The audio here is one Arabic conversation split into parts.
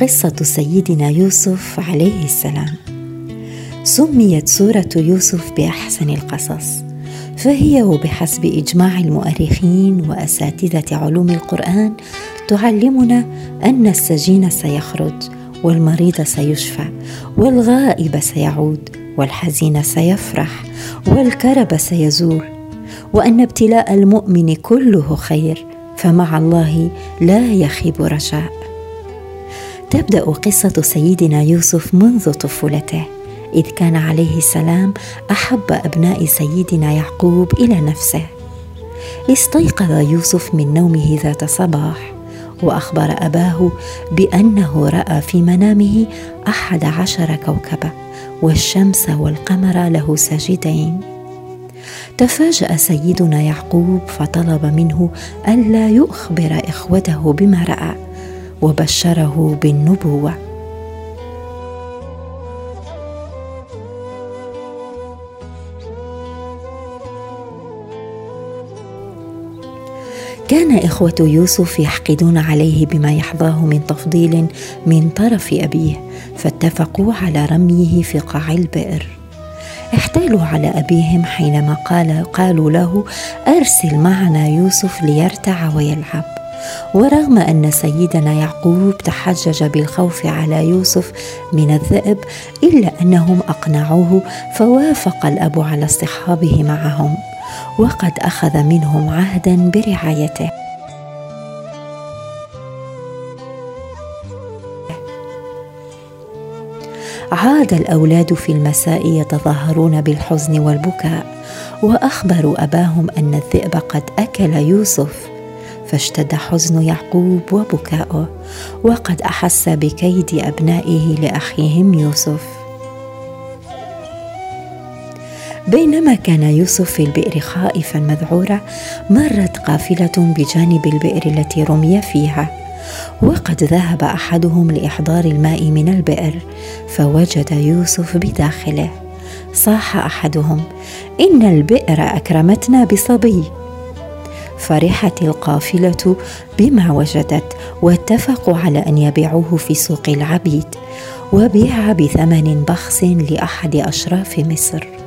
قصة سيدنا يوسف عليه السلام. سميت سورة يوسف بأحسن القصص فهي وبحسب إجماع المؤرخين وأساتذة علوم القرآن تعلمنا أن السجين سيخرج والمريض سيشفى والغائب سيعود والحزين سيفرح والكرب سيزول وأن ابتلاء المؤمن كله خير فمع الله لا يخيب رجاء تبدأ قصة سيدنا يوسف منذ طفولته إذ كان عليه السلام أحب أبناء سيدنا يعقوب إلى نفسه. استيقظ يوسف من نومه ذات صباح وأخبر أباه بأنه رأى في منامه أحد عشر كوكبا والشمس والقمر له ساجدين. تفاجأ سيدنا يعقوب فطلب منه ألا يخبر إخوته بما رأى. وبشره بالنبوة. كان إخوة يوسف يحقدون عليه بما يحظاه من تفضيل من طرف أبيه فاتفقوا على رميه في قاع البئر. احتالوا على أبيهم حينما قال قالوا له أرسل معنا يوسف ليرتع ويلعب. ورغم أن سيدنا يعقوب تحجج بالخوف على يوسف من الذئب إلا أنهم أقنعوه فوافق الأب على اصطحابه معهم وقد أخذ منهم عهدا برعايته. عاد الأولاد في المساء يتظاهرون بالحزن والبكاء وأخبروا أباهم أن الذئب قد أكل يوسف. فاشتد حزن يعقوب وبكاؤه وقد أحس بكيد أبنائه لأخيهم يوسف. بينما كان يوسف في البئر خائفا مذعورا مرت قافلة بجانب البئر التي رمي فيها وقد ذهب أحدهم لإحضار الماء من البئر فوجد يوسف بداخله. صاح أحدهم إن البئر أكرمتنا بصبي. فرحت القافلة بما وجدت واتفقوا على أن يبيعوه في سوق العبيد وبيع بثمن بخس لأحد أشراف مصر.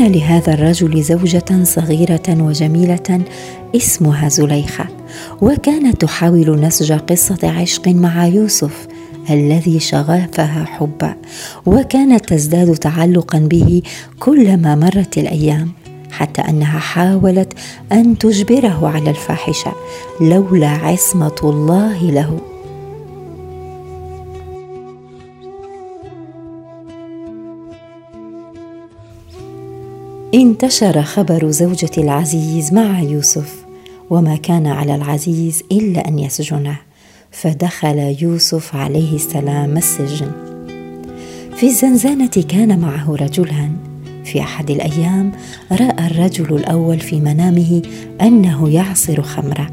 كان لهذا الرجل زوجة صغيرة وجميلة اسمها زليخة وكانت تحاول نسج قصة عشق مع يوسف الذي شغفها حبا وكانت تزداد تعلقا به كلما مرت الأيام حتى أنها حاولت أن تجبره على الفاحشة لولا عصمة الله له. انتشر خبر زوجة العزيز مع يوسف وما كان على العزيز إلا أن يسجنه فدخل يوسف عليه السلام السجن. في الزنزانة كان معه رجلان. في أحد الأيام رأى الرجل الأول في منامه أنه يعصر خمرة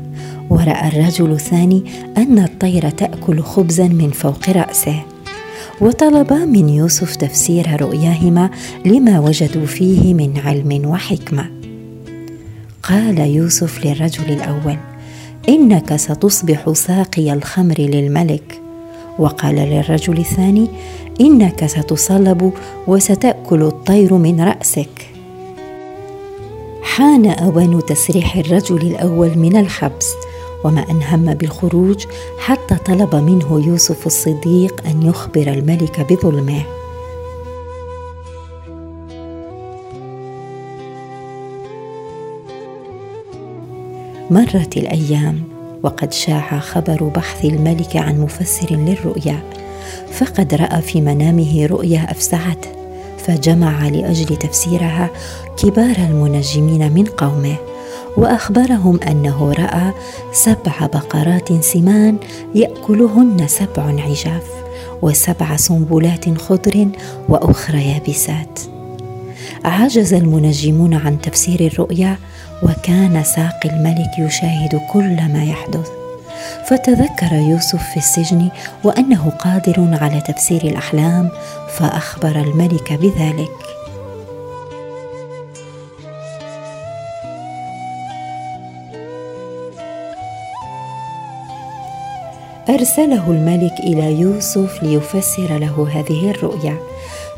ورأى الرجل الثاني أن الطير تأكل خبزا من فوق رأسه. وطلبا من يوسف تفسير رؤياهما لما وجدوا فيه من علم وحكمة. قال يوسف للرجل الأول إنك ستصبح ساقي الخمر للملك. وقال للرجل الثاني إنك ستصلب وستأكل الطير من رأسك. حان أوان تسريح الرجل الأول من الحبس وما أن هم بالخروج حتى طلب منه يوسف الصديق أن يخبر الملك بظلمه. مرت الأيام وقد شاع خبر بحث الملك عن مفسر للرؤيا فقد رأى في منامه رؤيا افزعته فجمع لأجل تفسيرها كبار المنجمين من قومه. وأخبرهم أنه رأى سبع بقرات سمان يأكلهن سبع عجاف وسبع سنبلات خضر وأخرى يابسات. عجز المنجمون عن تفسير الرؤيا وكان ساقي الملك يشاهد كل ما يحدث. فتذكر يوسف في السجن وأنه قادر على تفسير الأحلام فأخبر الملك بذلك. أرسله الملك إلى يوسف ليفسر له هذه الرؤيا.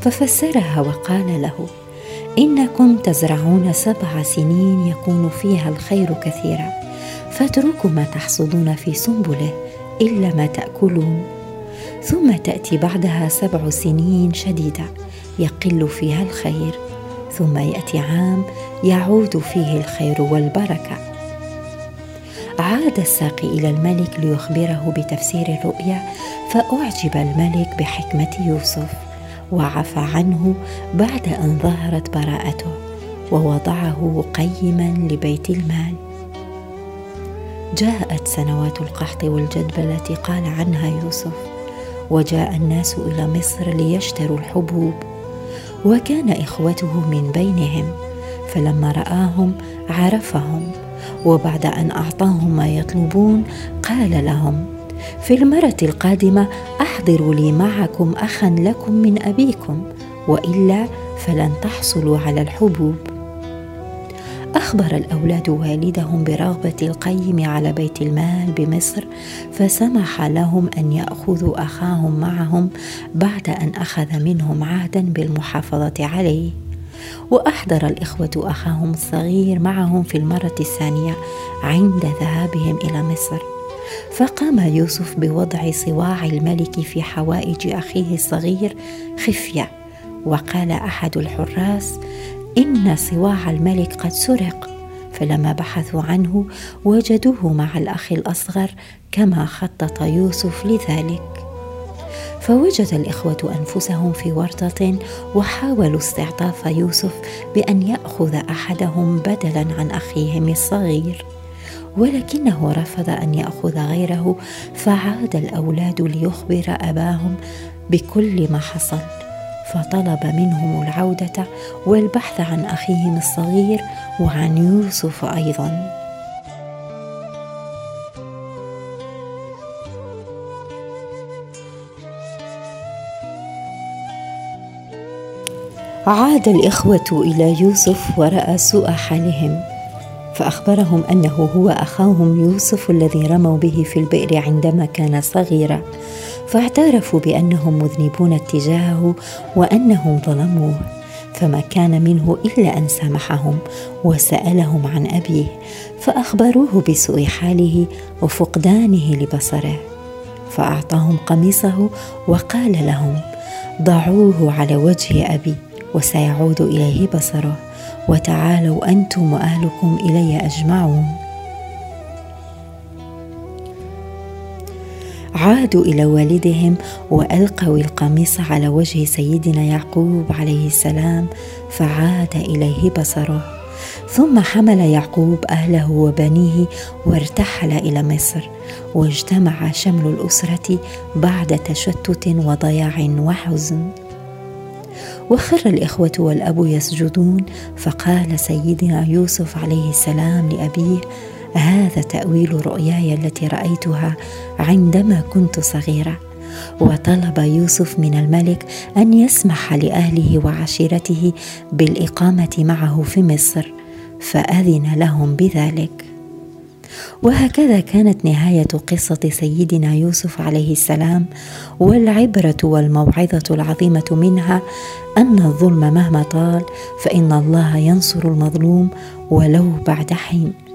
ففسرها وقال له إنكم تزرعون سبع سنين يكون فيها الخير كثيرا فاتركوا ما تحصدون في سنبله إلا ما تأكلون. ثم تأتي بعدها سبع سنين شديدة يقل فيها الخير ثم يأتي عام يعود فيه الخير والبركة. عاد الساقي إلى الملك ليخبره بتفسير الرؤيا فأعجب الملك بحكمة يوسف وعفى عنه بعد أن ظهرت براءته ووضعه قيما لبيت المال. جاءت سنوات القحط والجدب التي قال عنها يوسف وجاء الناس إلى مصر ليشتروا الحبوب. وكان إخوته من بينهم فلما رآهم عرفهم وبعد أن أعطاهم ما يطلبون قال لهم في المرة القادمة احضروا لي معكم أخا لكم من أبيكم وإلا فلن تحصلوا على الحبوب. أخبر الأولاد والدهم برغبة القيم على بيت المال بمصر فسمح لهم أن يأخذوا أخاهم معهم بعد أن أخذ منهم عهدا بالمحافظة عليه. وأحضر الإخوة أخاهم الصغير معهم في المرة الثانية عند ذهابهم إلى مصر. فقام يوسف بوضع صواع الملك في حوائج أخيه الصغير خفية وقال أحد الحراس إن صواع الملك قد سرق. فلما بحثوا عنه وجدوه مع الأخ الأصغر كما خطط يوسف لذلك. فوجد الإخوة أنفسهم في ورطة وحاولوا استعطاف يوسف بأن يأخذ أحدهم بدلا عن أخيهم الصغير. ولكنه رفض أن يأخذ غيره فعاد الأولاد ليخبر أباهم بكل ما حصل. فطلب منهم العودة والبحث عن أخيهم الصغير وعن يوسف أيضا. عاد الإخوة إلى يوسف وراى سوء حالهم فأخبرهم أنه هو أخاهم يوسف الذي رموا به في البئر عندما كان صغيرا فاعترفوا بأنهم مذنبون اتجاهه وأنهم ظلموه فما كان منه إلا أن سامحهم وسألهم عن أبيه فأخبروه بسوء حاله وفقدانه لبصره فأعطاهم قميصه وقال لهم ضعوه على وجه أبي. وسيعود إليه بصره. وتعالوا أنتم وأهلكم إلي أجمعون. عادوا إلى والدهم وألقوا القميص على وجه سيدنا يعقوب عليه السلام فعاد إليه بصره. ثم حمل يعقوب أهله وبنيه وارتحل إلى مصر. واجتمع شمل الأسرة بعد تشتت وضياع وحزن. وخر الإخوة والأب يسجدون. فقال سيدنا يوسف عليه السلام لأبيه هذا تأويل رؤياي التي رأيتها عندما كنت صغيرة. وطلب يوسف من الملك أن يسمح لأهله وعشيرته بالإقامة معه في مصر فأذن لهم بذلك. وهكذا كانت نهاية قصة سيدنا يوسف عليه السلام والعبرة والموعظة العظيمة منها أن الظلم مهما طال فإن الله ينصر المظلوم ولو بعد حين.